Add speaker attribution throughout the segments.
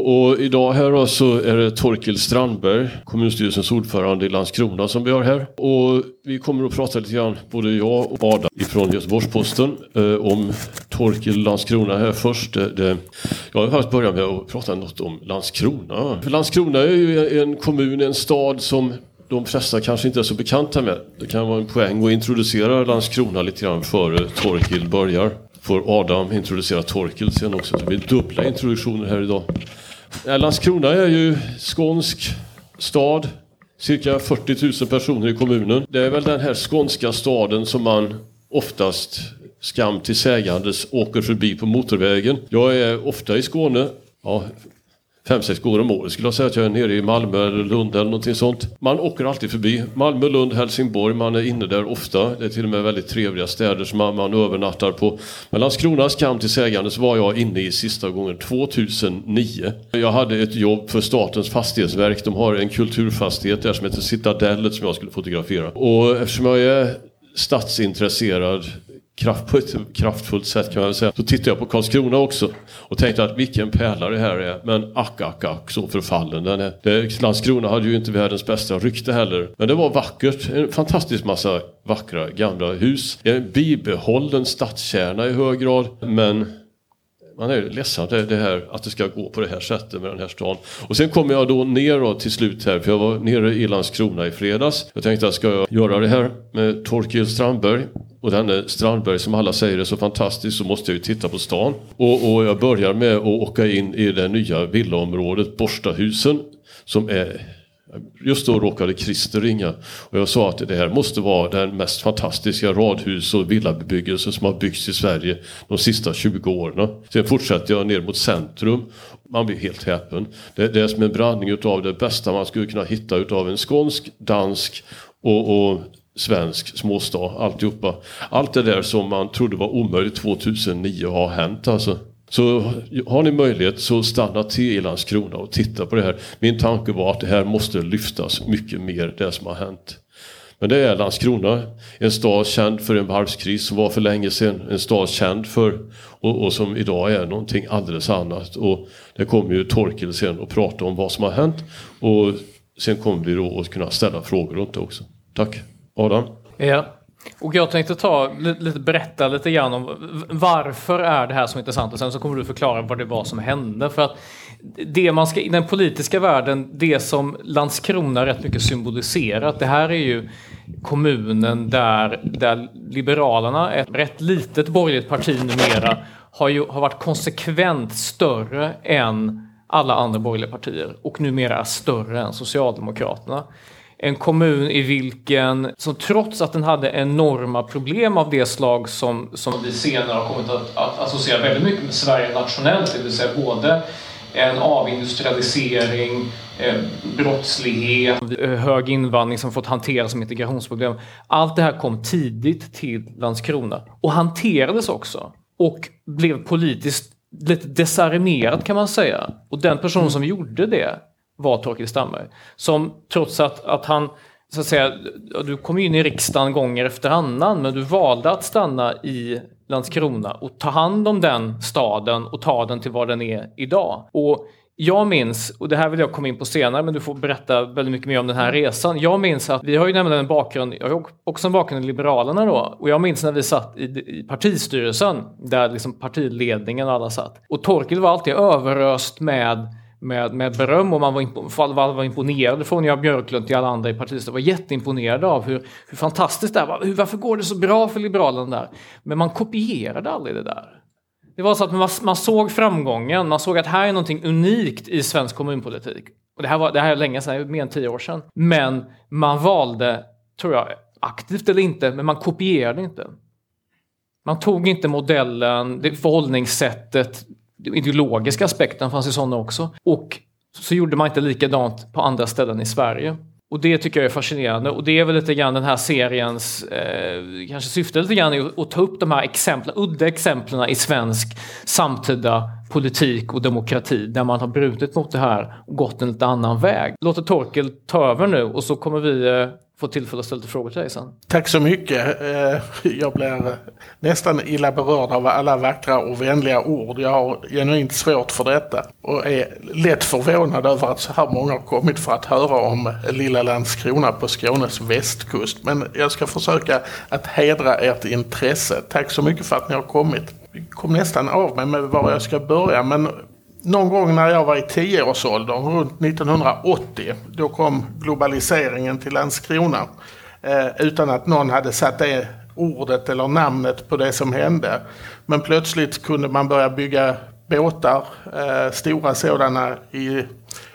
Speaker 1: Och idag här då så är det Torkel Strandberg, kommunstyrelsens ordförande i Landskrona som vi har här. Och vi kommer att prata lite grann, både jag och Adam ifrån Göteborgs-Posten, eh, om Torkel Landskrona här först. Det, det, jag har faktiskt börjat med att prata något om Landskrona. För Landskrona är ju en kommun, en stad som de flesta kanske inte är så bekanta med. Det kan vara en poäng att introducera Landskrona lite grann före Torkel börjar. Får Adam introducera Torkel sen också. Det blir dubbla introduktioner här idag. Landskrona är ju skånsk stad. Cirka 40 000 personer i kommunen. Det är väl den här skånska staden som man oftast skam till sägandes åker förbi på motorvägen. Jag är ofta i Skåne. Ja, fem, sex gånger om året skulle jag säga att jag är nere i Malmö eller Lund eller någonting sånt. Man åker alltid förbi. Malmö, Lund, Helsingborg, man är inne där ofta. Det är till och med väldigt trevliga städer som man, man övernattar på. Men Landskronas kamp till sägandes var jag inne i sista gången 2009. Jag hade ett jobb för Statens fastighetsverk. De har en kulturfastighet där som heter Citadellet som jag skulle fotografera. Och eftersom jag är stadsintresserad kraft, på ett kraftfullt sätt kan man säga. Så tittade jag på Karlskrona också och tänkte att vilken pärla det här är. Men ack, ack, ack så förfallen den är. Det, Landskrona hade ju inte världens bästa rykte heller. Men det var vackert. En fantastisk massa vackra gamla hus. En bibehållen stadskärna i hög grad. Men man är ledsen det, det här, att det ska gå på det här sättet med den här stan. Och sen kommer jag då ner då till slut här, för jag var nere i Landskrona i fredags. Jag tänkte att ska jag göra det här med Torkild Strandberg och denne Strandberg som alla säger är så fantastisk så måste jag ju titta på stan. Och, och jag börjar med att åka in i det nya villaområdet Borstahusen som är Just då råkade Christer ringa och jag sa att det här måste vara den mest fantastiska radhus och villabebyggelse som har byggts i Sverige de sista 20 åren. Sen fortsätter jag ner mot centrum. Man blir helt häpen. Det, det är som en blandning utav det bästa man skulle kunna hitta utav en skånsk, dansk och, och svensk småstad. Alltihopa. Allt det där som man trodde var omöjligt 2009 har hänt alltså. Så har ni möjlighet så stanna till i Landskrona och titta på det här. Min tanke var att det här måste lyftas mycket mer, det som har hänt. Men det är Landskrona, en stad känd för en varvskris som var för länge sedan. En stad känd för, och, och som idag är någonting alldeles annat. Och det kommer ju Torkel sen och prata om vad som har hänt. Och sen kommer vi då att kunna ställa frågor runt det också. Tack. Adam?
Speaker 2: Ja, och jag tänkte ta lite, berätta lite grann om varför är det här så intressant och sen så kommer du förklara vad det var som hände. För att det man ska, i den politiska världen, det som Landskrona rätt mycket symboliserat, det här är ju kommunen där, där Liberalerna, ett rätt litet borgerligt parti numera, har, ju, har varit konsekvent större än alla andra borgerliga partier och numera är större än Socialdemokraterna en kommun i vilken, som trots att den hade enorma problem av det slag som, som vi senare har kommit att, att associera väldigt mycket med Sverige nationellt, det vill säga både en avindustrialisering, eh, brottslighet, hög invandring som fått hanteras som integrationsproblem. Allt det här kom tidigt till Landskrona och hanterades också och blev politiskt lite desarmerat kan man säga. Och den person som gjorde det var Torkild Strandberg. Som trots att, att han, så att säga, du kom in i riksdagen gånger efter annan, men du valde att stanna i Landskrona och ta hand om den staden och ta den till vad den är idag. Och jag minns, och det här vill jag komma in på senare, men du får berätta väldigt mycket mer om den här resan. Jag minns att vi har ju nämligen en bakgrund, jag har också en bakgrund i Liberalerna då, och jag minns när vi satt i, i partistyrelsen, där liksom partiledningen och alla satt. Och Torkel var alltid överöst med med, med beröm och man var, impo, man var imponerad från Jan Björklund till alla andra i partiet. var jätteimponerade av hur, hur fantastiskt det var. varför går det så bra för Liberalerna där? Men man kopierade aldrig det där. Det var så att man, man såg framgången, man såg att här är någonting unikt i svensk kommunpolitik. Och det här var det här är länge sedan, mer än tio år sedan. Men man valde, tror jag, aktivt eller inte, men man kopierade inte. Man tog inte modellen, det förhållningssättet, ideologiska aspekten fanns ju sådana också. Och så gjorde man inte likadant på andra ställen i Sverige. Och det tycker jag är fascinerande och det är väl lite grann den här seriens eh, kanske syfte lite grann är att ta upp de här exemplen, udda exemplen i svensk samtida politik och demokrati där man har brutit mot det här och gått en lite annan väg. Låter Torkel ta över nu och så kommer vi eh, få tillfälle att ställa lite frågor till dig sen.
Speaker 3: Tack så mycket. Eh, jag blir nästan illa berörd av alla vackra och vänliga ord. Jag har genuint svårt för detta och är lätt förvånad över att så här många har kommit för att höra om lilla Landskrona på Skånes västkust. Men jag ska försöka att hedra ert intresse. Tack så mycket för att ni har kommit. Jag kom nästan av mig med var jag ska börja men någon gång när jag var i tioårsåldern, runt 1980, då kom globaliseringen till Landskrona. Eh, utan att någon hade satt det ordet eller namnet på det som hände. Men plötsligt kunde man börja bygga båtar, eh, stora sådana i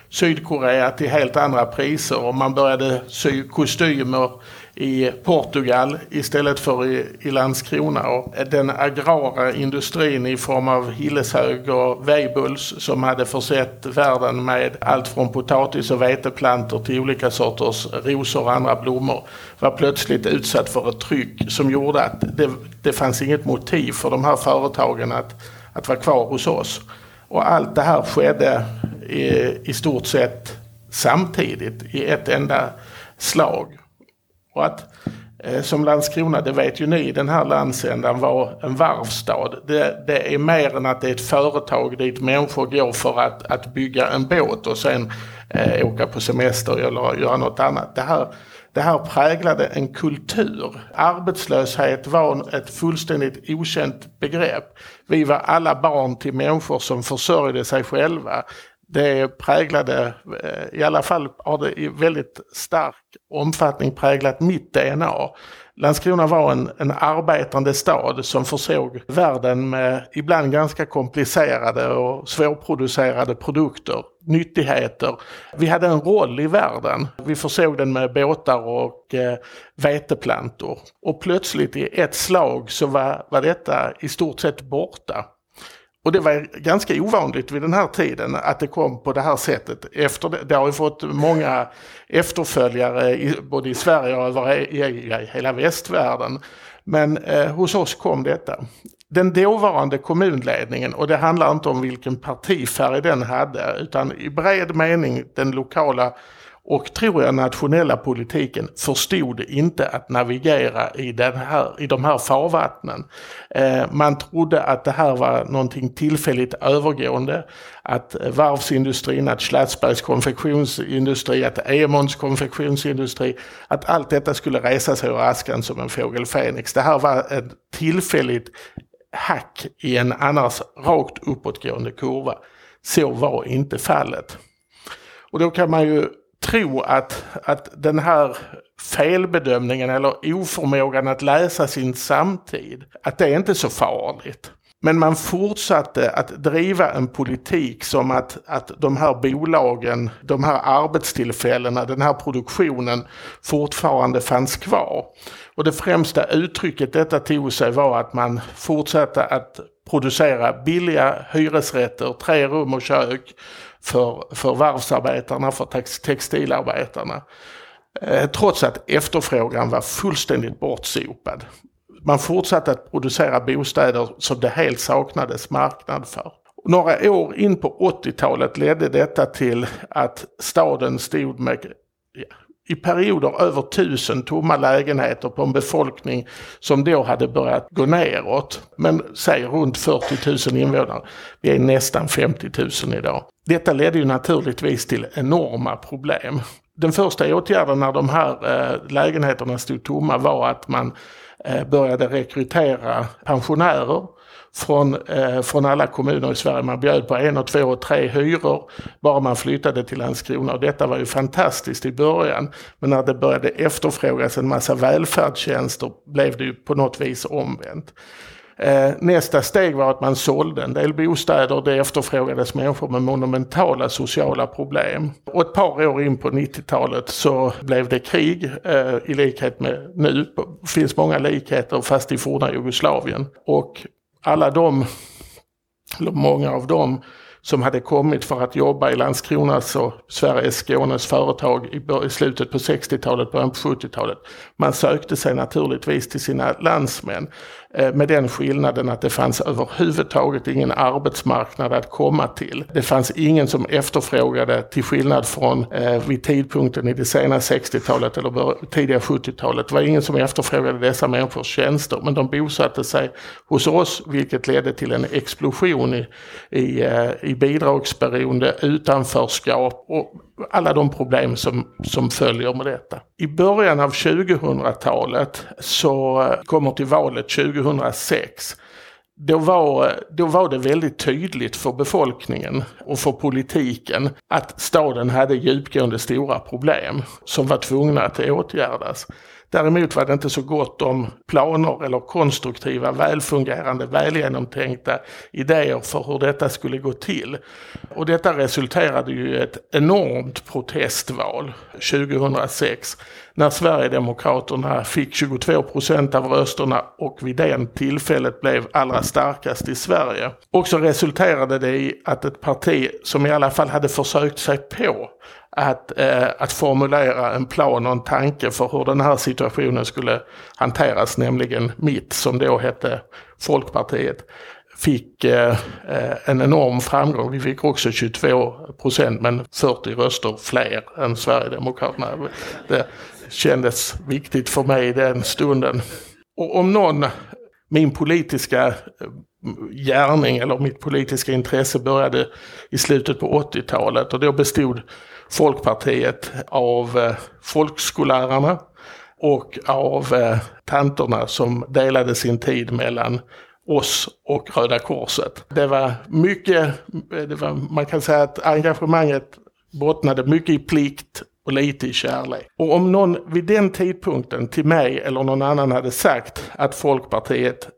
Speaker 3: Sydkorea till helt andra priser och man började sy kostymer i Portugal istället för i, i Landskrona. Och den agrara industrin i form av Hilleshög och Weibulls som hade försett världen med allt från potatis och veteplantor till olika sorters rosor och andra blommor var plötsligt utsatt för ett tryck som gjorde att det, det fanns inget motiv för de här företagen att, att vara kvar hos oss. Och allt det här skedde i, i stort sett samtidigt i ett enda slag. Och att eh, som Landskrona, det vet ju ni, den här landsändan var en varvstad. Det, det, är mer än att det är ett företag dit människor går för att, att bygga en båt och sen eh, åka på semester eller göra något annat. Det här, det här präglade en kultur. Arbetslöshet var ett fullständigt okänt begrepp. Vi var alla barn till människor som försörjde sig själva det präglade, eh, i alla fall har det i väldigt stark omfattning präglat mitt DNA. Landskrona var en, en arbetande stad som försåg världen med ibland ganska komplicerade och svårproducerade produkter, nyttigheter. Vi hade en roll i världen. Vi försåg den med båtar och eh, veteplantor. Och plötsligt i ett slag så var, var detta i stort sett borta. Och det var ganska ovanligt vid den här tiden att det kom på det här sättet. Efter det, det har ju fått många efterföljare i, både i Sverige och över i, i hela västvärlden. Men eh, hos oss kom detta. Den dåvarande kommunledningen, och det handlar inte om vilken partifärg den hade, utan i bred mening den lokala och tror jag nationella politiken förstod inte att navigera i, den här, i de här farvattnen. Eh, man trodde att det här var någonting tillfälligt övergående. Att varvsindustrin, att Schlasbergs konfektionsindustri, att Emons konfektionsindustri, att allt detta skulle resa sig ur askan som en fågel Fenix. Det här var ett tillfälligt hack i en annars rakt uppåtgående kurva. Så var inte fallet. Och då kan man ju tro att, att den här felbedömningen eller oförmågan att läsa sin samtid, att det är inte så farligt. Men man fortsatte att driva en politik som att, att de här bolagen, de här arbetstillfällena, den här produktionen fortfarande fanns kvar. Och det främsta uttrycket detta tog sig var att man fortsatte att producera billiga hyresrätter, tre rum och kök för, för varvsarbetarna, för textilarbetarna. Eh, trots att efterfrågan var fullständigt bortsopad. Man fortsatte att producera bostäder som det helt saknades marknad för. Några år in på 80-talet ledde detta till att staden stod med i perioder över tusen tomma lägenheter på en befolkning som då hade börjat gå neråt. Men säg runt 40 000 invånare. Vi är nästan 50 000 idag. Detta ledde ju naturligtvis till enorma problem. Den första åtgärden när de här eh, lägenheterna stod tomma var att man eh, började rekrytera pensionärer från, eh, från alla kommuner i Sverige. Man bjöd på en och två och tre hyror bara man flyttade till Landskrona. Och detta var ju fantastiskt i början. Men när det började efterfrågas en massa välfärdstjänster blev det ju på något vis omvänt. Eh, nästa steg var att man sålde en del bostäder. Det efterfrågades människor med monumentala sociala problem. Och ett par år in på 90-talet så blev det krig eh, i likhet med nu. Det finns många likheter fast i forna Jugoslavien. Och alla de, eller många av dem som hade kommit för att jobba i Landskronas och Sveriges Skånes företag i, slutet på 60-talet, början på 70-talet. Man sökte sig naturligtvis till sina landsmän. Eh, med den skillnaden att det fanns överhuvudtaget ingen arbetsmarknad att komma till. Det fanns ingen som efterfrågade, till skillnad från eh, vid tidpunkten i det sena 60-talet eller tidiga 70-talet, det var ingen som efterfrågade dessa människors tjänster. Men de bosatte sig hos oss vilket ledde till en explosion i, i, eh, i bidragsberoende, utanförskap och alla de problem som, som följer med detta. I början av 2000-talet så eh, kommer till valet 2006 då var, då var det väldigt tydligt för befolkningen och för politiken att staden hade djupgående stora problem som var tvungna att åtgärdas. Däremot var det inte så gott om planer eller konstruktiva, välfungerande, välgenomtänkta idéer för hur detta skulle gå till. Och detta resulterade ju i ett enormt protestval 2006 när Sverigedemokraterna fick 22 procent av rösterna och vid det tillfället blev allra starkast i Sverige. Och så resulterade det i att ett parti som i alla fall hade försökt sig på att, eh, att formulera en plan och en tanke för hur den här situationen skulle hanteras, nämligen mitt som då hette Folkpartiet fick eh, eh en enorm framgång. Vi fick också 22 procent men 40 röster fler än Sverigedemokraterna. Det kändes viktigt för mig i den stunden. Och om någon, min politiska eh, gärning eller mitt politiska intresse började i slutet på 80-talet och då bestod Folkpartiet av eh, folkskollärarna och av eh, tanterna som delade sin tid mellan oss och Röda Korset. Det var mycket, eh, det var, man kan säga att engagemanget bottnade mycket i plikt och lite i kärlek. Och om någon vid den tidpunkten till mig eller någon annan hade sagt att Folkpartiet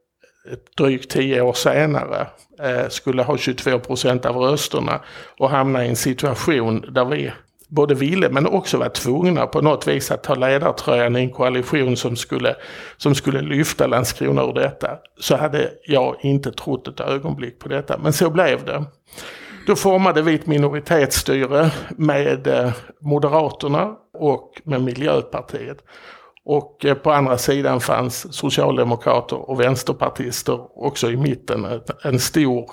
Speaker 3: drygt tio år senare eh, skulle ha 22 procent av rösterna och hamna i en situation där vi både ville men också var tvungna på något vis att ta ledartröjan i en koalition som skulle, som skulle lyfta Landskrona ur detta. Så hade jag inte trott ett ögonblick på detta. Men så blev det. Då formade vi ett minoritetsstyre med eh, Moderaterna och med Miljöpartiet. Och eh, på andra sidan fanns socialdemokrater och vänsterpartister också i mitten. En stor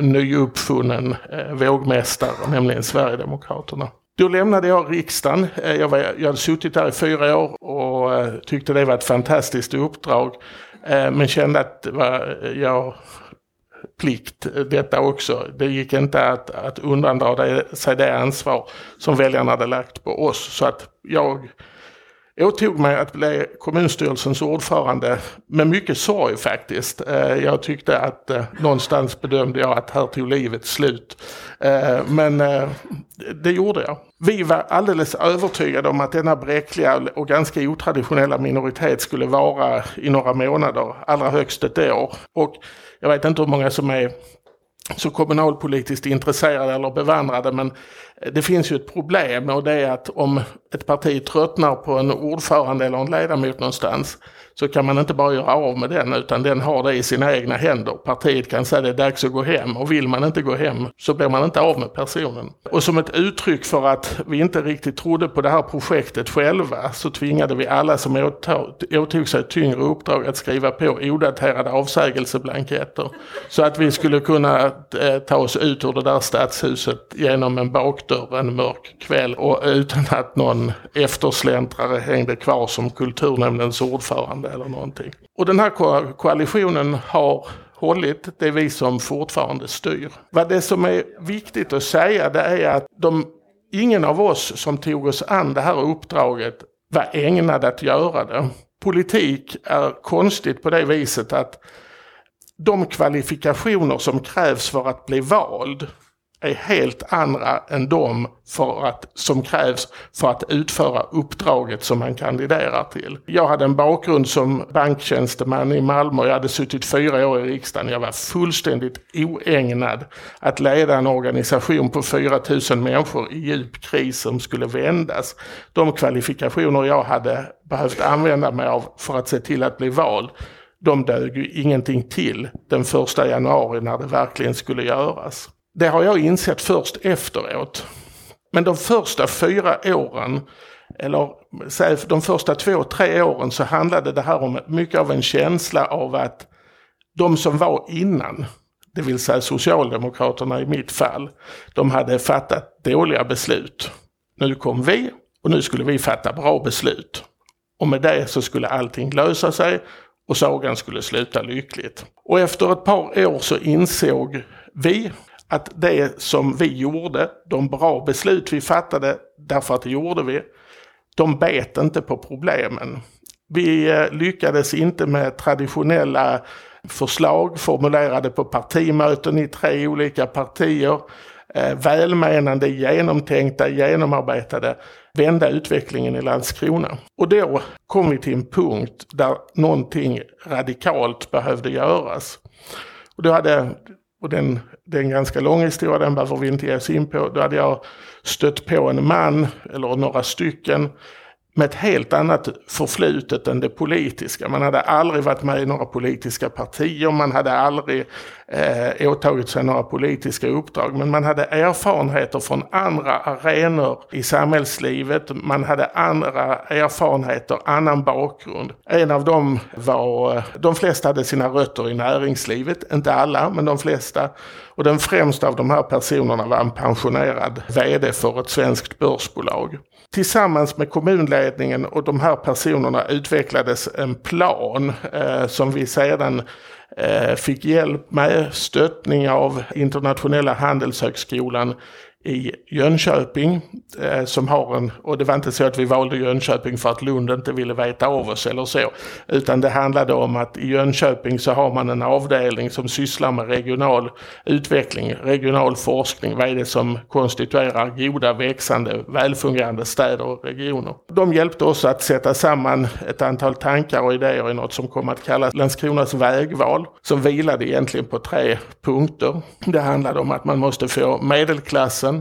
Speaker 3: nyuppfunnen eh, vågmästare, nämligen Sverigedemokraterna. Då lämnade jag riksdagen. Eh, jag, var, jag hade suttit där i fyra år och tyckte det var ett fantastiskt uppdrag. Men kände att var, jag plikt detta också. Det gick inte att, att undandra sig det ansvar som väljarna hade lagt på oss. Så att jag åtog mig att bli kommunstyrelsens ordförande med mycket sorg faktiskt. Eh, jag tyckte att eh, någonstans bedömde jag att här tog livet slut. Eh, men det gjorde jag. Vi var alldeles övertygade om att denna bräckliga och ganska otraditionella minoritet skulle vara i några månader, allra högst ett år. Och jag vet inte hur många som är så kommunalpolitiskt intresserade eller bevandrade men eh, det finns ju ett problem och det är att om ett parti tröttnar på en ordförande eller en ledamot någonstans så kan man inte bara göra av med den utan den har det i sina egna händer. Partiet kan säga det är dags att gå hem och vill man inte gå hem så blir man inte av med personen. Och som ett uttryck för att vi inte riktigt trodde på det här projektet själva så tvingade vi alla som åtog, sig tyngre uppdrag att skriva på odaterade avsägelseblanketter. Så att vi skulle kunna eh, ta oss ut ur det där stadshuset genom en bakdörr en mörk kväll och utan att någon eftersläntrare hängde kvar som kulturnämndens ordförande fortfarande eller någonting. Och den här ko koalitionen har hållit, det är vi som fortfarande styr. Vad det som är viktigt att säga det är att de, ingen av oss som tog oss an det här uppdraget var ägnad att göra det. Politik är konstigt på det viset att de kvalifikationer som krävs för att bli vald är helt andra än de för att, som krävs för att utföra uppdraget som man kandiderar till. Jag hade en bakgrund som banktjänsteman i Malmö. Jag hade suttit fyra år i riksdagen. Jag var fullständigt oägnad att leda en organisation på 4 000 människor i djup kris som skulle vändas. De kvalifikationer jag hade behövt använda mig av för att se till att bli vald de dög ju ingenting till den första januari när det verkligen skulle göras. Det har jag insett först efteråt. Men de första fyra åren, eller säg de första två, tre åren så handlade det här om mycket av en känsla av att De som var innan, det vill säga Socialdemokraterna i mitt fall, de hade fattat dåliga beslut. Nu kom vi och nu skulle vi fatta bra beslut. Och med det så skulle allting lösa sig och sagan skulle sluta lyckligt. Och efter ett par år så insåg vi att det som vi gjorde, de bra beslut vi fattade, därför att det gjorde vi, de bet inte på problemen. Vi eh, lyckades inte med traditionella förslag formulerade på partimöten i tre olika partier. Eh, välmenande, genomtänkta, genomarbetade vända utvecklingen i Landskrona. Och då kom vi till en punkt där någonting radikalt behövde göras. Och då hade, och den, det är en ganska lång historia, den behöver vi inte ge oss in på. Då hade jag stött på en man, eller några stycken, med ett helt annat förflutet än det politiska. Man hade aldrig varit med i några politiska partier, man hade aldrig eh, åtagit sig några politiska uppdrag. Men man hade erfarenheter från andra arenor i samhällslivet. Man hade andra erfarenheter, annan bakgrund. En av dem var, eh, de flesta hade sina rötter i näringslivet, inte alla, men de flesta. Och den främsta av de här personerna var en pensionerad VD för ett svenskt börsbolag. Tillsammans med kommunledningen och de här personerna utvecklades en plan eh, som vi sedan eh, fick hjälp med, stöttning av Internationella handelshögskolan i Jönköping. Eh, som har en, och det var inte så att vi valde Jönköping för att Lund inte ville veta av oss eller så. Utan det handlade om att i Jönköping så har man en avdelning som sysslar med regional utveckling, regional forskning. Vad är det som konstituerar goda, växande, välfungerande städer och regioner? De hjälpte oss att sätta samman ett antal tankar och idéer i något som kom att kallas Landskronas vägval. Som vilade egentligen på tre punkter. Det handlade om att man måste få medelklassen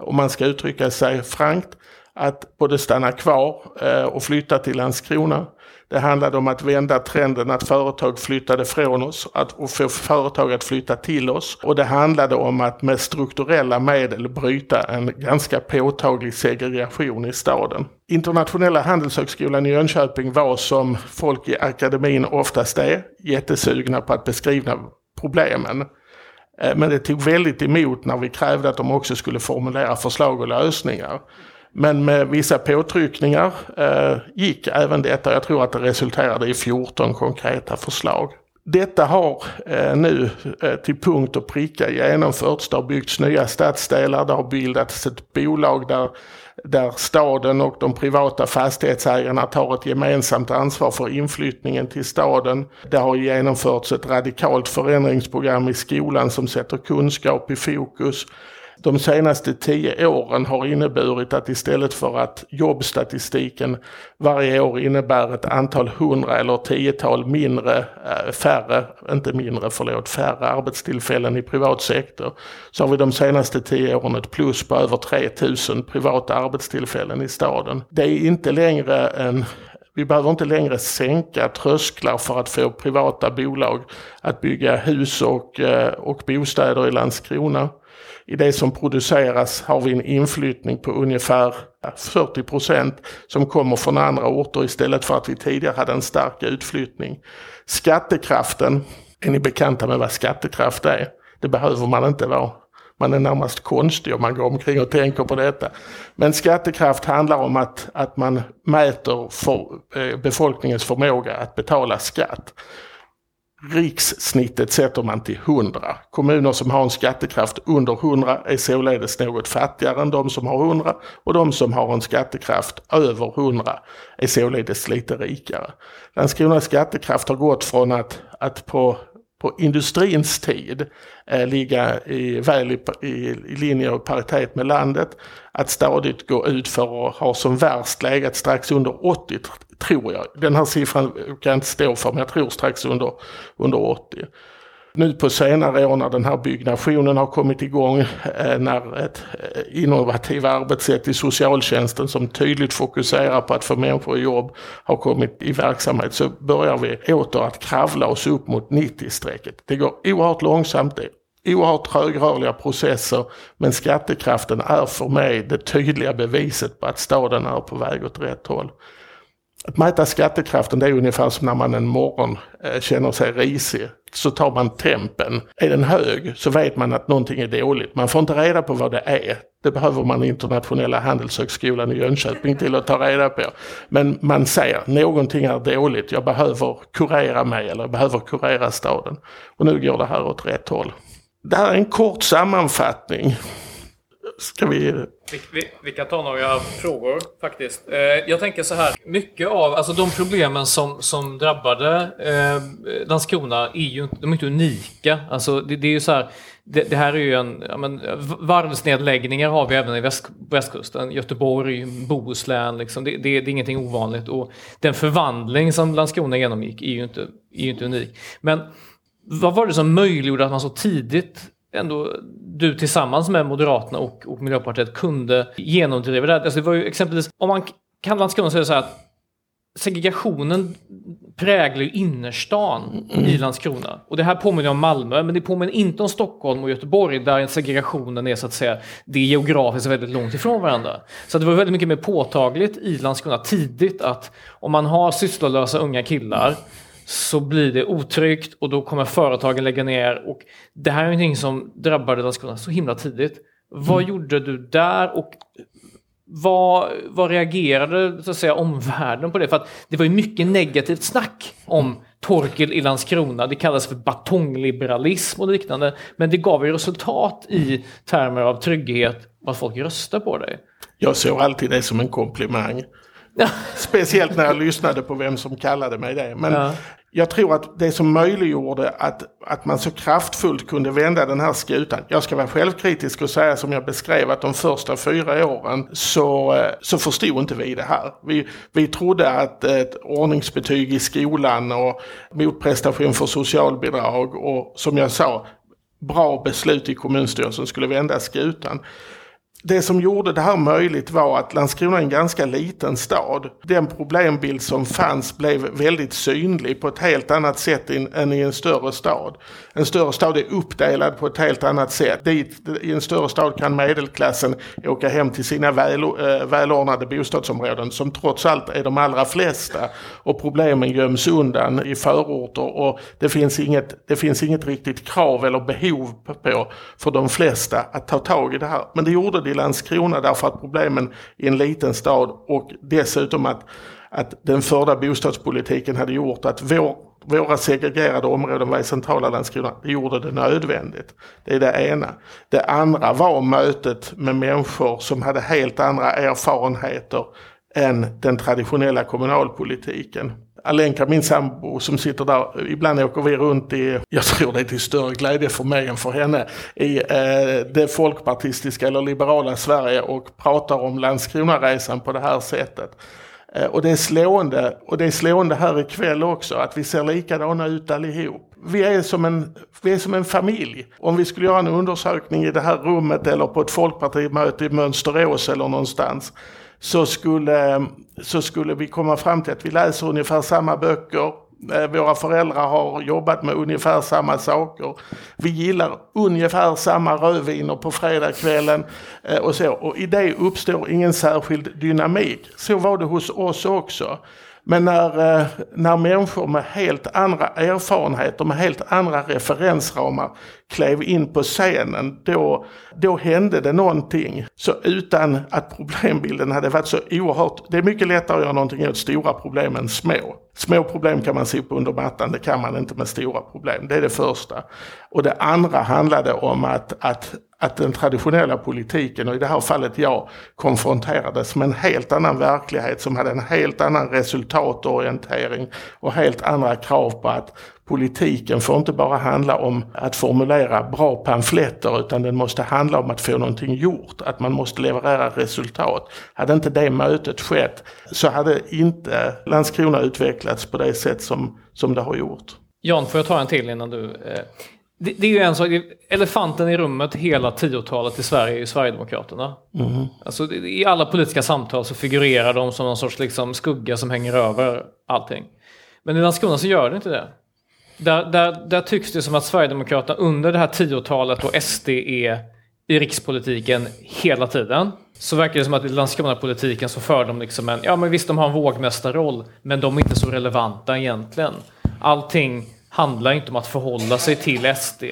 Speaker 3: om man ska uttrycka sig frankt, att både stanna kvar eh, och flytta till Landskrona. Det handlade om att vända trenden att företag flyttade från oss att, och få företag att flytta till oss. Och det handlade om att med strukturella medel bryta en ganska påtaglig segregation i staden. Internationella handelshögskolan i Jönköping var som folk i akademin oftast är, jättesugna på att beskriva problemen. Eh, men det tog väldigt emot när vi krävde att de också skulle formulera förslag och lösningar. Men med vissa påtryckningar eh, gick även detta. Jag tror att det resulterade i 14 konkreta förslag. Detta har eh, nu eh, till punkt och pricka genomförts. Det har byggts nya stadsdelar, det har bildats ett bolag där där staden och de privata fastighetsägarna tar ett gemensamt ansvar för inflyttningen till staden. Det har genomförts ett radikalt förändringsprogram i skolan som sätter kunskap i fokus de senaste tio åren har inneburit att istället för att jobbstatistiken varje år innebär ett antal hundra eller tiotal mindre, eh, färre, inte mindre, förlåt, färre arbetstillfällen i privat sektor. Så har vi de senaste tio åren ett plus på över 3000 privata arbetstillfällen i staden. Det är inte längre en vi behöver inte längre sänka trösklar för att få privata bolag att bygga hus och, eh, och bostäder i Landskrona. I det som produceras har vi en inflyttning på ungefär 40 procent som kommer från andra orter istället för att vi tidigare hade en stark utflyttning. Skattekraften, är ni bekanta med vad skattekraft är? Det behöver man inte vara. Man är närmast konstig om man går omkring och tänker på detta. Men skattekraft handlar om att, att man mäter för, eh, befolkningens förmåga att betala skatt. Rikssnittet sätter man till 100. Kommuner som har en skattekraft under 100 är således något fattigare än de som har 100 och de som har en skattekraft över 100 är således lite rikare. Landskronas skattekraft har gått från att, att på på industrins tid eh, ligga i, väl i, i, i linje och paritet med landet. Att stadigt gå ut för att ha som värst legat strax under 80 tror jag. Den här siffran kan jag inte stå för men jag tror strax under, under 80 nu på senare år när den här byggnationen har kommit igång, eh, när ett eh, innovativt arbetssätt i socialtjänsten som tydligt fokuserar på att få människor i jobb har kommit i verksamhet så börjar vi åter att kravla oss upp mot 90-strecket. Det går oerhört långsamt, det är oerhört trögrörliga processer men skattekraften är för mig det tydliga beviset på att staden är på väg åt rätt håll att mäta skattekraften det är ungefär som när man en morgon eh, känner sig risig. Så tar man tempen. Är den hög så vet man att någonting är dåligt. Man får inte reda på vad det är. Det behöver man Internationella handelshögskolan i Jönköping till att ta reda på. Men man säger någonting är dåligt. Jag behöver kurera mig eller jag behöver kurera staden. Och nu går det här åt rätt håll. Det här är en kort sammanfattning ska vi...
Speaker 2: Vi, vi, vi, kan ta några frågor faktiskt. Eh, jag tänker så här, mycket av alltså de problemen som, som drabbade eh, Landskrona är ju de är inte unika. Alltså det, det är ju så här, det, det, här är ju en, ja, men, varvsnedläggningar har vi även i väst, västkusten. Göteborg, Bohuslän, liksom, det, det, det, är ingenting ovanligt. Och den förvandling som Landskrona genomgick är ju inte, är ju inte unik. Men vad var det som möjliggjorde att man så tidigt ändå du tillsammans med Moderaterna och, och Miljöpartiet kunde genomdriva det. Alltså det var ju exempelvis, om man kan Landskrona säga så här att segregationen präglar innerstan mm. i Landskrona. Och det här påminner om Malmö, men det påminner inte om Stockholm och Göteborg där segregationen är så att säga, det är geografiskt väldigt långt ifrån varandra. Så det var väldigt mycket mer påtagligt i Landskrona tidigt att om man har sysslolösa unga killar så blir det otryggt och då kommer företagen lägga ner. Och det här är någonting som drabbade Landskrona så himla tidigt. Vad mm. gjorde du där och vad, vad reagerade så att säga, omvärlden på det? För att det var ju mycket negativt snack om Torkel i Landskrona. Det kallas för batongliberalism och liknande. Men det gav ju resultat i termer av trygghet att folk röstar på dig.
Speaker 3: Jag såg alltid det som en komplimang. Speciellt när jag lyssnade på vem som kallade mig det. Men ja. jag tror att det som möjliggjorde att, att man så kraftfullt kunde vända den här skutan. Jag ska vara självkritisk och säga som jag beskrev att de första fyra åren så, så förstod inte vi det här. Vi, vi trodde att ett ordningsbetyg i skolan och motprestation för socialbidrag och som jag sa bra beslut i kommunstyrelsen skulle vända skutan det som gjorde det här möjligt var att Landskrona är en ganska liten stad. Den problembild som fanns blev väldigt synlig på ett helt annat sätt än i en större stad. En större stad är uppdelad på ett helt annat sätt. Dit, I en större stad kan medelklassen åka hem till sina väl, äh, eh, välordnade bostadsområden som trots allt är de allra flesta. Och problemen göms undan i förorter och det finns inget, det finns inget riktigt krav eller behov på för de flesta att ta tag i det här. Men det gjorde det i Landskrona därför att problemen i en liten stad och dessutom att, att den förda bostadspolitiken hade gjort att vår, våra segregerade områden var i centrala Landskrona. Det gjorde det nödvändigt. Det är det ena. Det andra var mötet med människor som hade helt andra erfarenheter än den traditionella kommunalpolitiken. Alenka, min sambo som sitter där, ibland åker vi runt i, jag tror det är till större glädje för mig än för henne, i eh, det folkpartistiska eller liberala Sverige och pratar om Landskronaresan på det här sättet. Eh, och det är slående, och det är slående här ikväll också, att vi ser likadana ut allihop. Vi är, som en, vi är som en familj. Om vi skulle göra en undersökning i det här rummet eller på ett folkpartimöte i Mönsterås eller någonstans så skulle, så skulle vi komma fram till att vi läser ungefär samma böcker. Eh, våra föräldrar har jobbat med ungefär samma saker. Vi gillar ungefär samma rödviner på fredagskvällen eh, och så. Och i det uppstår ingen särskild dynamik. Så var det hos oss också. Men när, eh, när människor med helt andra erfarenheter, med helt andra referensramar klev in på scenen, då, då hände det någonting. Så utan att problembilden hade varit så oerhört... Det är mycket lättare att göra någonting åt stora problem än små. Små problem kan man sopa under mattan, det kan man inte med stora problem. Det är det första. Och det andra handlade om att, att, att den traditionella politiken, och i det här fallet jag, konfronterades med en helt annan verklighet som hade en helt annan resultatorientering och helt andra krav på att politiken får inte bara handla om att formulera bra pamfletter utan den måste handla om att få någonting gjort, att man måste leverera resultat. Hade inte det mötet skett så hade inte Landskrona utvecklats på det sätt som, som det har gjort.
Speaker 2: Jan, får jag ta en till innan du... Eh, det, det, är ju en sak, elefanten i rummet hela tiotalet i Sverige är ju Sverigedemokraterna. Mm. Alltså, I alla politiska samtal så figurerar de som någon sorts liksom, skugga som hänger över allting. Men i Landskrona så gör det inte det. Där, där, där tycks det som att Sverigedemokraterna under det här tiotalet och SD är i rikspolitiken hela tiden. så verkar det som att i Landskrona-politiken så för de liksom en, ja men visst de har en vågmästarroll, men de är inte så relevanta egentligen. Allting handlar inte om att förhålla sig till SD.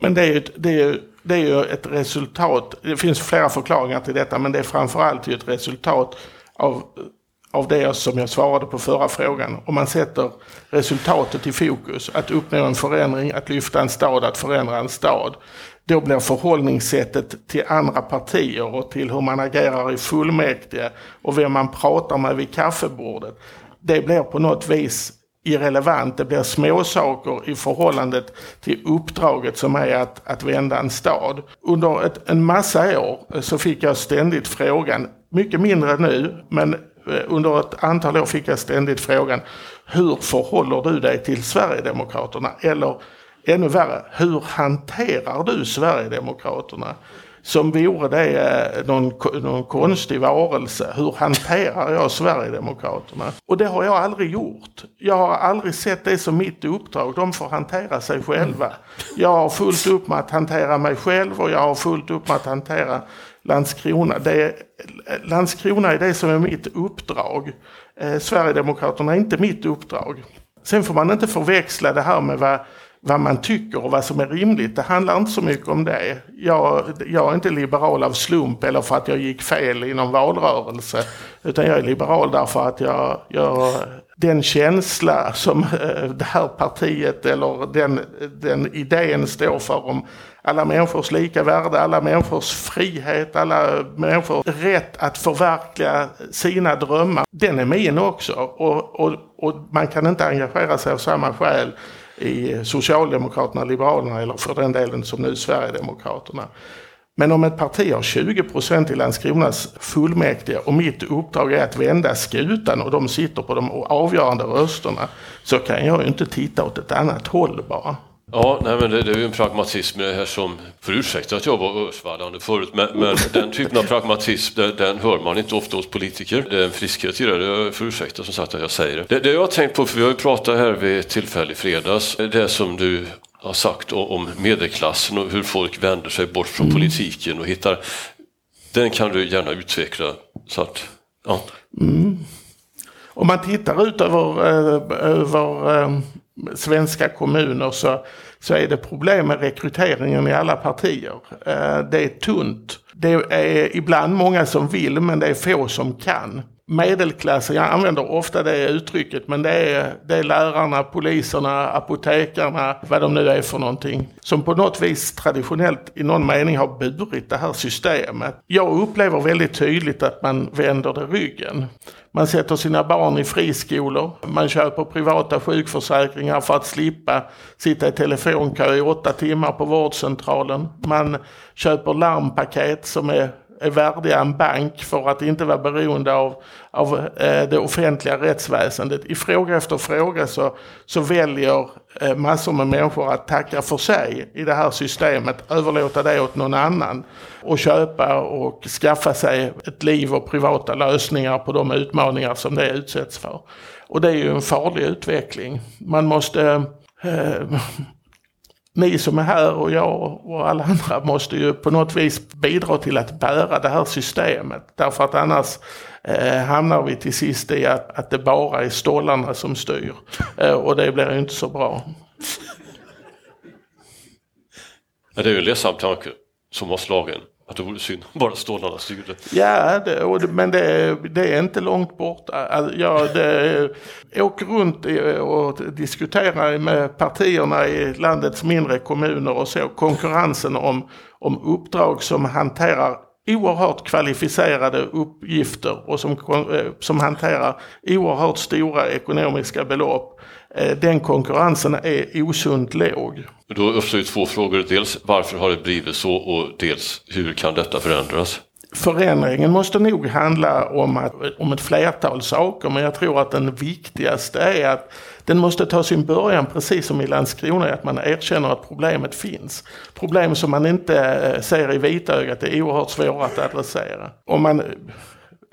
Speaker 3: Men det är ju, det är, det är ju ett resultat, det finns flera förklaringar till detta, men det är framförallt ett resultat av, av det som jag svarade på förra frågan. Om man sätter resultatet i fokus, att uppnå en förändring, att lyfta en stad, att förändra en stad. Då blir förhållningssättet till andra partier och till hur man agerar i fullmäktige och vem man pratar med vid kaffebordet. Det blir på något vis irrelevant. Det blir småsaker i förhållandet till uppdraget som är att, att vända en stad. Under ett, en massa år så fick jag ständigt frågan, mycket mindre nu, men Eh, under ett antal år fick jag ständigt frågan hur förhåller du dig till Sverigedemokraterna? Eller ännu värre, hur hanterar du Sverigedemokraterna? Som vore det eh, någon, någon konstig varelse. Hur hanterar jag Sverigedemokraterna? Och det har jag aldrig gjort. Jag har aldrig sett det som mitt uppdrag. De får hantera sig själva. Jag har fullt upp med att hantera mig själv och jag har fullt upp med att hantera Landskrona. Det är, Landskrona är det som är mitt uppdrag. Eh, Sverigedemokraterna är inte mitt uppdrag. Sen får man inte förväxla det här med vad vad man tycker och vad som är rimligt. Det handlar inte så mycket om det. Jag, jag är inte liberal av slump eller för att jag gick fel i någon valrörelse. Utan jag är liberal därför att jag, jag den känsla som eh, det här partiet eller den, den idén står för om alla människors lika värde, alla människors frihet, alla människors rätt att förverkliga sina drömmar. Den är min också. Och, och, och man kan inte engagera sig av samma skäl i Socialdemokraterna, Liberalerna eller för den delen som nu Sverigedemokraterna. Men om ett parti har 20 procent i Landskronas fullmäktige och mitt uppdrag är att vända skutan och de sitter på de avgörande rösterna så kan jag ju inte titta åt ett annat håll bara.
Speaker 1: Ja, nej, men det, det är ju en pragmatism det här som, för ursäkta att jag var ösvallande förut, men, men den typen av pragmatism den, den, hör man inte ofta hos politiker. Det är en friskhet i det, det för ursäkta som sagt att jag säger det. det. Det jag har tänkt på, för vi har ju pratat här vid ett tillfälle i fredags, det som du har sagt om medelklassen och hur folk vänder sig bort från mm. politiken och hittar, den kan du gärna utveckla. Så att, ja.
Speaker 3: Mm. Om man tittar ut över, eh, över eh, svenska kommuner så, så är det problem med rekryteringen i alla partier. Eh, det är tunt. Det är ibland många som vill men det är få som kan medelklassen, jag använder ofta det uttrycket, men det är, det är lärarna, poliserna, apotekarna, vad de nu är för någonting, som på något vis traditionellt i någon mening har burit det här systemet. Jag upplever väldigt tydligt att man vänder det ryggen. Man sätter sina barn i friskolor, man köper privata sjukförsäkringar för att slippa sitta i telefonkö i åtta timmar på vårdcentralen. Man köper larmpaket som är är värdiga en bank för att inte vara beroende av, av eh, det offentliga rättsväsendet. I fråga efter fråga så, så väljer eh, massor med människor att tacka för sig i det här systemet, överlåta det åt någon annan och köpa och skaffa sig ett liv och privata lösningar på de utmaningar som det utsätts för. Och det är ju en farlig utveckling. Man måste eh, ni som är här och jag och alla andra måste ju på något vis bidra till att bära det här systemet. Därför att annars eh, hamnar vi till sist i att, att det bara är stollarna som styr. Eh, och det blir ju inte så bra.
Speaker 1: Det är ju en ledsam tanke som har slagen. Att det vore synd om bara stålarna styrde.
Speaker 3: Ja, det, och, men det, det, är inte långt bort. Alltså, jag det, åker runt och diskuterar med partierna i landets mindre kommuner och så. Konkurrensen om, om uppdrag som hanterar oerhört kvalificerade uppgifter och som, eh, som hanterar oerhört stora ekonomiska belopp. Eh, den konkurrensen är osunt låg.
Speaker 1: Då uppstår ju två frågor. Dels varför har det blivit så och dels hur kan detta förändras?
Speaker 3: Förändringen måste nog handla om, att, om ett flertal saker men jag tror att den viktigaste är att den måste ta sin början precis som i Landskrona, att man erkänner att problemet finns. Problem som man inte eh, ser i vitögat är oerhört svåra att adressera. Om man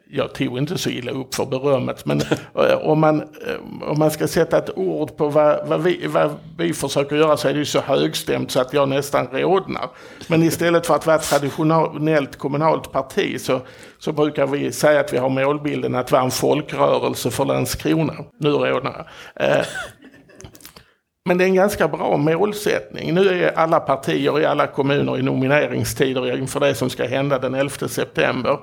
Speaker 3: jag tog inte så illa upp för berömmet. Men eh, om man, eh, om man ska sätta ett ord på vad, vad, vi, vad vi försöker göra så är det ju så högstämt så att jag nästan rodnar. Men istället för att vara ett traditionellt kommunalt parti så, så brukar vi säga att vi har målbilden att vara en folkrörelse för Landskrona. Nu rodnar jag. Eh, men det är en ganska bra målsättning. Nu är alla partier i alla kommuner i nomineringstider inför det som ska hända den 11 september.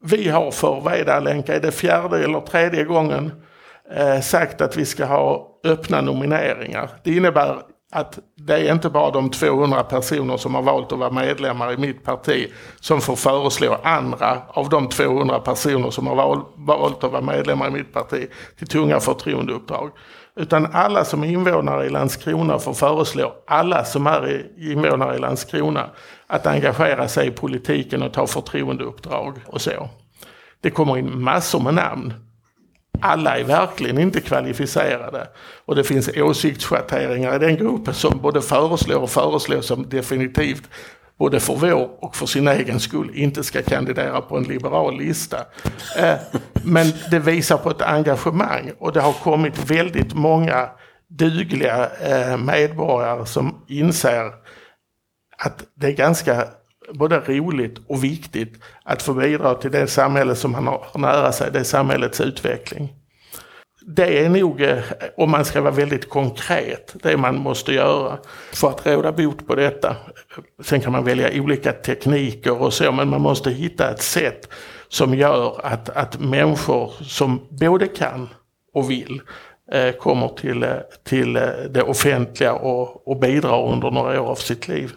Speaker 3: Vi har för, vad är det Alenka, är det fjärde eller tredje gången eh, sagt att vi ska ha öppna nomineringar. Det innebär att det är inte bara de 200 personer som har valt att vara medlemmar i mitt parti som får föreslå andra av de 200 personer som har valt att vara medlemmar i mitt parti till tunga förtroendeuppdrag. Utan alla som är invånare i Landskrona får föreslå alla som är invånare i Landskrona att engagera sig i politiken och ta förtroendeuppdrag och så. Det kommer in massor med namn. Alla är verkligen inte kvalificerade. Och det finns åsiktsschatteringar i den gruppen som både föreslår och föreslår som definitivt både för vår och för sin egen skull inte ska kandidera på en liberal lista. Eh, men det visar på ett engagemang och det har kommit väldigt många dugliga eh, medborgare som inser att det är ganska både roligt och viktigt att få bidra till det samhälle som man har nära sig, det samhällets utveckling det är nog, eh, om man ska vara väldigt konkret, det man måste göra för att råda bot på detta. Sen kan man välja olika tekniker och så, men man måste hitta ett sätt som gör att, att människor som både kan och vill eh, kommer till, eh, till eh, det offentliga och, och bidrar under några år av sitt liv.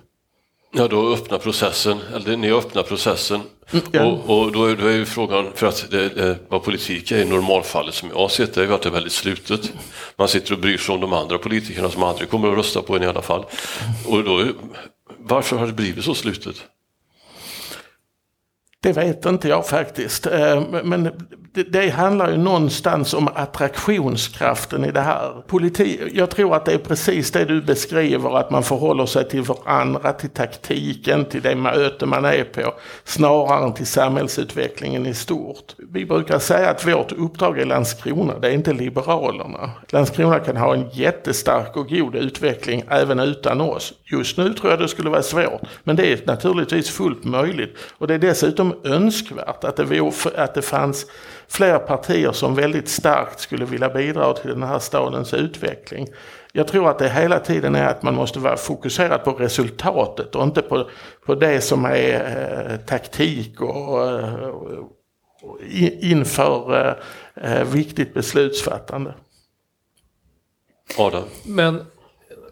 Speaker 1: Ja, då öppnar processen, eller ni öppnar processen. Mm. Och, och då, är, då är ju frågan, för att det, det, vad politik är i normalfallet som jag har sett det, är ju att det är väldigt slutet. Man sitter och bryr sig om de andra politikerna som aldrig kommer att rösta på en i alla fall. Och då, varför har det blivit så slutet?
Speaker 3: Det vet inte jag faktiskt. Eh, men det, det, handlar ju någonstans om attraktionskraften i det här. Politik, jag tror att det är precis det du beskriver, att man förhåller sig till varandra, till taktiken, till det möte man är på, snarare än till samhällsutvecklingen i stort. Vi brukar säga att vårt uppdrag är Landskrona, det är inte Liberalerna. Landskrona kan ha en jättestark och god utveckling även utan oss. Just nu tror jag det skulle vara svårt, men det är naturligtvis fullt möjligt. Och det är dessutom önskvärt att det, att det fanns fler partier som väldigt starkt skulle vilja bidra till den här stadens utveckling. Jag tror att det hela tiden är att man måste vara fokuserad på resultatet och inte på, på det som är eh, taktik och, eh, och inför eh, viktigt beslutsfattande.
Speaker 1: Adam?
Speaker 2: Men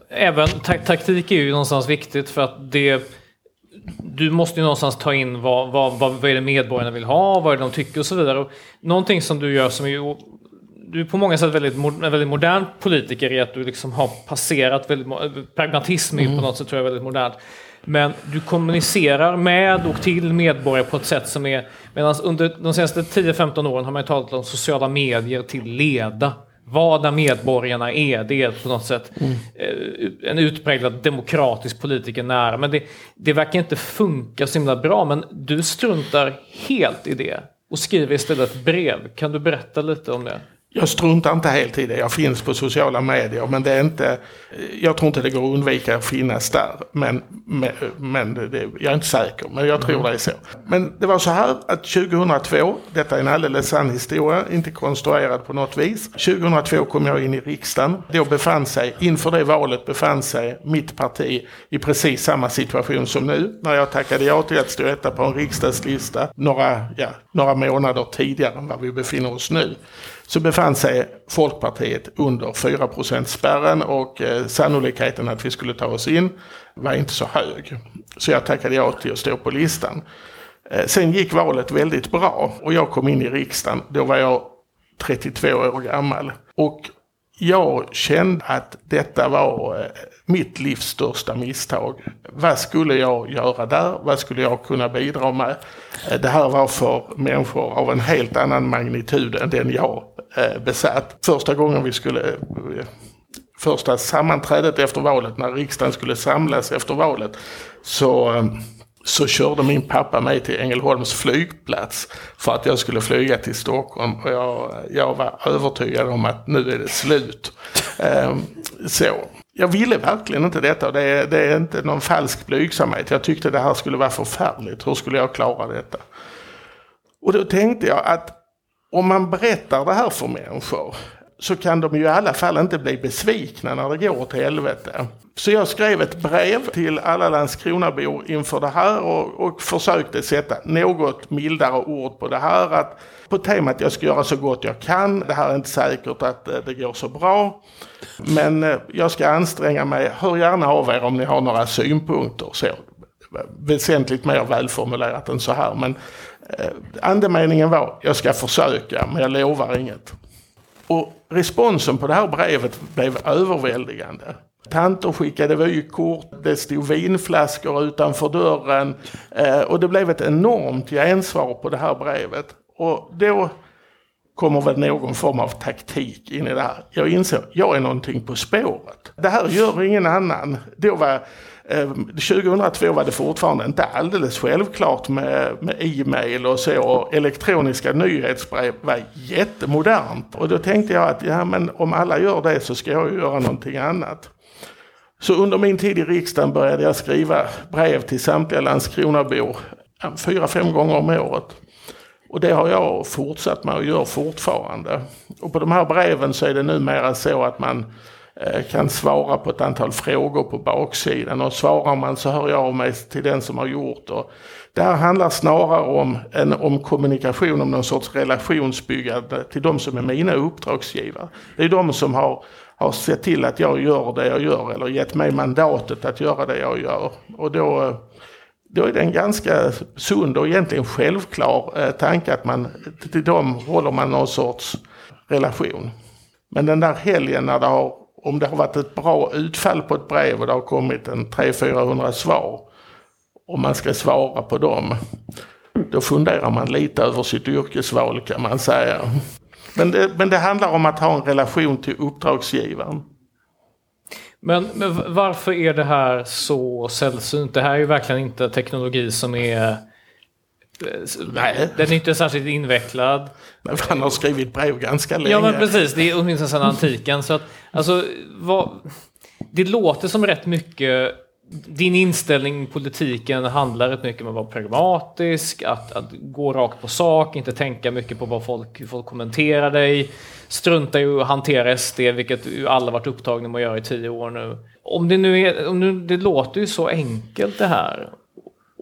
Speaker 2: även taktik är ju någonstans viktigt för att det du måste ju någonstans ta in vad, vad, vad, vad är det medborgarna vill ha, vad är det de tycker och så vidare. Och någonting som du gör som är du är på många sätt väldigt, en väldigt modern politiker i att du liksom har passerat väldigt, pragmatism mm. på något sätt tror jag väldigt modernt. Men du kommunicerar med och till medborgare på ett sätt som är... Medan under de senaste 10-15 åren har man ju talat om sociala medier till leda vad medborgarna är. Det är på något sätt mm. Eh, en utpräglad demokratisk politiker nära. Men det, det verkar inte funka så himla bra. Men du struntar helt i det och skriver istället brev. Kan du berätta lite om det?
Speaker 3: Jag struntar inte helt i det. Jag finns på sociala medier. Men det är inte, jag tror inte det går att undvika att finnas där. Men, men, men det, jag är inte säker. Men jag tror mm. det är så. Men det var så här att 2002, detta är en alldeles sann historia, inte konstruerad på något vis. 2002 kom jag in i riksdagen. Då befann sig, inför det valet befann sig mitt parti i precis samma situation som nu. När jag tackade ja till att stå etta på en riksdagslista några, ja, några månader tidigare än vad vi befinner oss nu så befann sig Folkpartiet under 4 spärren och eh, sannolikheten att vi skulle ta oss in var inte så hög. Så jag tackade ja till att stå på listan. Eh, sen gick valet väldigt bra och jag kom in i riksdagen. Då var jag 32 år gammal. Och jag kände att detta var eh, mitt livs största misstag. Vad skulle jag göra där? Vad skulle jag kunna bidra med? Eh, det här var för människor av en helt annan magnitud än den jag eh, besatt. Första gången vi skulle första sammanträdet efter valet, när riksdagen skulle samlas efter valet, så så körde min pappa mig till Ängelholms flygplats för att jag skulle flyga till Stockholm. Och jag, jag var övertygad om att nu är det slut. Um, så. Jag ville verkligen inte detta. Det är, det är inte någon falsk blygsamhet. Jag tyckte det här skulle vara förfärligt. Hur skulle jag klara detta? Och då tänkte jag att om man berättar det här för människor så kan de ju i alla fall inte bli besvikna när det går åt helvete. Så jag skrev ett brev till alla Landskronabor inför det här och, och försökte sätta något mildare ord på det här. Att, på temat att jag ska göra så gott jag kan. Det här är inte säkert att eh, det går så bra. Men eh, jag ska anstränga mig. Hör gärna av er om ni har några synpunkter. Så, väsentligt mer välformulerat än så här. Men eh, andemeningen var jag ska försöka men jag lovar inget. Och responsen på det här brevet blev överväldigande. Tanter skickade vykort, det stod vinflaskor utanför dörren eh, och det blev ett enormt gensvar på det här brevet. Och då kommer väl någon form av taktik in i det här. Jag inser, jag är någonting på spåret. Det här gör ingen annan. Då var Eh, 2002 var det fortfarande inte alldeles självklart med, med e-mail och så. Och elektroniska nyhetsbrev var jättemodernt. Och då tänkte jag att ja, men om alla gör det så ska jag göra någonting annat. Så under min tid i riksdagen började jag skriva brev till samtliga Landskronabor fyra, fem gånger om året. Och det har jag fortsatt med och gör fortfarande. Och på de här breven så är det numera så att man Eh, kan svara på ett antal frågor på baksidan och svarar man så hör jag av mig till den som har gjort det. Det här handlar snarare om, en, om kommunikation, om någon sorts relationsbyggande till de som är mina uppdragsgivare. Det är de som har, har sett till att jag gör det jag gör eller gett mig mandatet att göra det jag gör. Och då, då är det en ganska sund och egentligen självklar eh, tanke att man till dem håller man någon sorts relation. Men den där helgen när det har om det har varit ett bra utfall på ett brev och det har kommit en 300-400 svar och man ska svara på dem. Då funderar man lite över sitt yrkesval kan man säga. Men det, men det handlar om att ha en relation till uppdragsgivaren.
Speaker 2: Men, men varför är det här så sällsynt? Det här är ju verkligen inte teknologi som är Nej. Den är inte särskilt invecklad.
Speaker 3: Men han har skrivit brev ganska länge.
Speaker 2: Ja men precis, det är åtminstone sedan antiken. Så att, alltså, vad, det låter som rätt mycket din inställning i politiken handlar rätt mycket om att vara pragmatisk, att, att gå rakt på sak, inte tänka mycket på vad folk, folk kommenterar dig, strunta i att hantera SD, vilket ju alla varit upptagna med att göra i tio år nu. Om det nu är, om nu, det låter ju så enkelt det här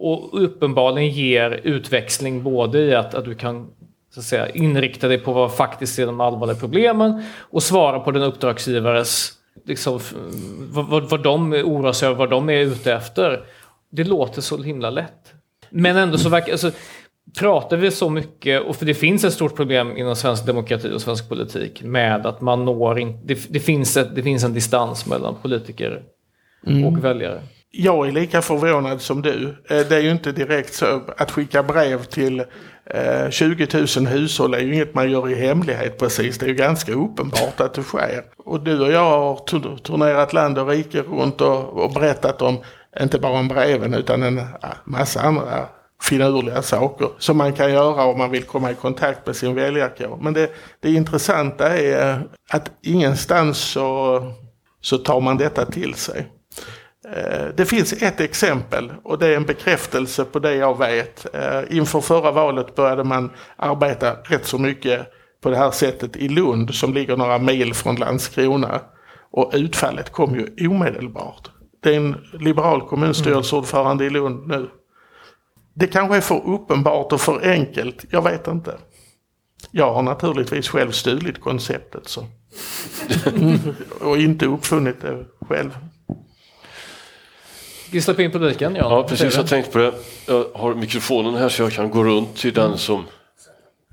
Speaker 2: och uppenbarligen ger utväxling både i att, att du kan så att säga, inrikta dig på vad faktiskt är de allvarliga problemen och svara på den uppdragsgivares liksom, vad, vad, vad de oroar sig över, vad de är ute efter. Det låter så himla lätt. Men ändå så verkar... Alltså, pratar vi så mycket, och för det finns ett stort problem inom svensk demokrati och svensk politik med att man når inte... Det, det, finns, ett, det finns en distans mellan politiker mm. och väljare
Speaker 3: jag är lika förvånad som du. Eh, det är ju inte direkt så att skicka brev till eh, 20 000 hushåll är ju inget man gör i hemlighet precis. Det är ju ganska uppenbart att det sker. Och du och jag har turnerat land och rike runt och, och berättat om, inte bara om breven utan en massa andra finurliga saker som man kan göra om man vill komma i kontakt med sin väljarkår. Men det, det intressanta är att ingenstans så, så tar man detta till sig. Eh, det finns ett exempel och det är en bekräftelse på det jag vet. Eh, inför förra valet började man arbeta rätt så mycket på det här sättet i Lund som ligger några mil från Landskrona. Och utfallet kom ju omedelbart. Det är en liberal kommunstyrelseordförande i Lund nu. Det kanske är för uppenbart och för enkelt, jag vet inte. Jag har naturligtvis själv stulit konceptet så. och inte uppfunnit det själv.
Speaker 2: Ska vi släppa in publiken?
Speaker 1: Ja, ja precis. Jag tänkte på det. Jag har mikrofonen här så jag kan gå runt till den som...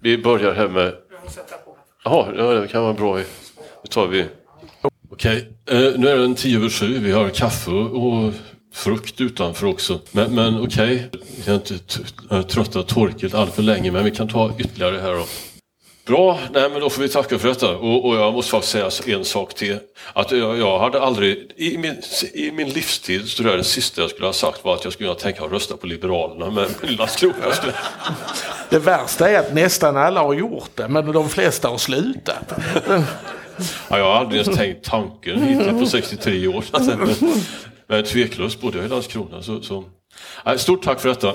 Speaker 1: Vi börjar här med... Jaha, ja, det kan vara bra. Det tar vi. Okej, okay. eh, nu är den tio över sju. Vi har kaffe och frukt utanför också. Men, men okej, okay. jag har inte tröttat torket allt för länge men vi kan ta ytterligare här då. Bra, nej men då får vi tacka för detta. Och, och jag måste faktiskt säga en sak till. Att jag, jag hade aldrig, i min, i min livstid så jag det sista jag skulle ha sagt var att jag skulle kunna tänka att rösta på Liberalerna med Landskrona.
Speaker 3: Det värsta är att nästan alla har gjort det, men de flesta har slutat.
Speaker 1: Ja, jag har aldrig ens tänkt tanken hittills på 63 år. Men, men tveklöst bodde jag i Landskrona. Så, så. Stort tack för detta.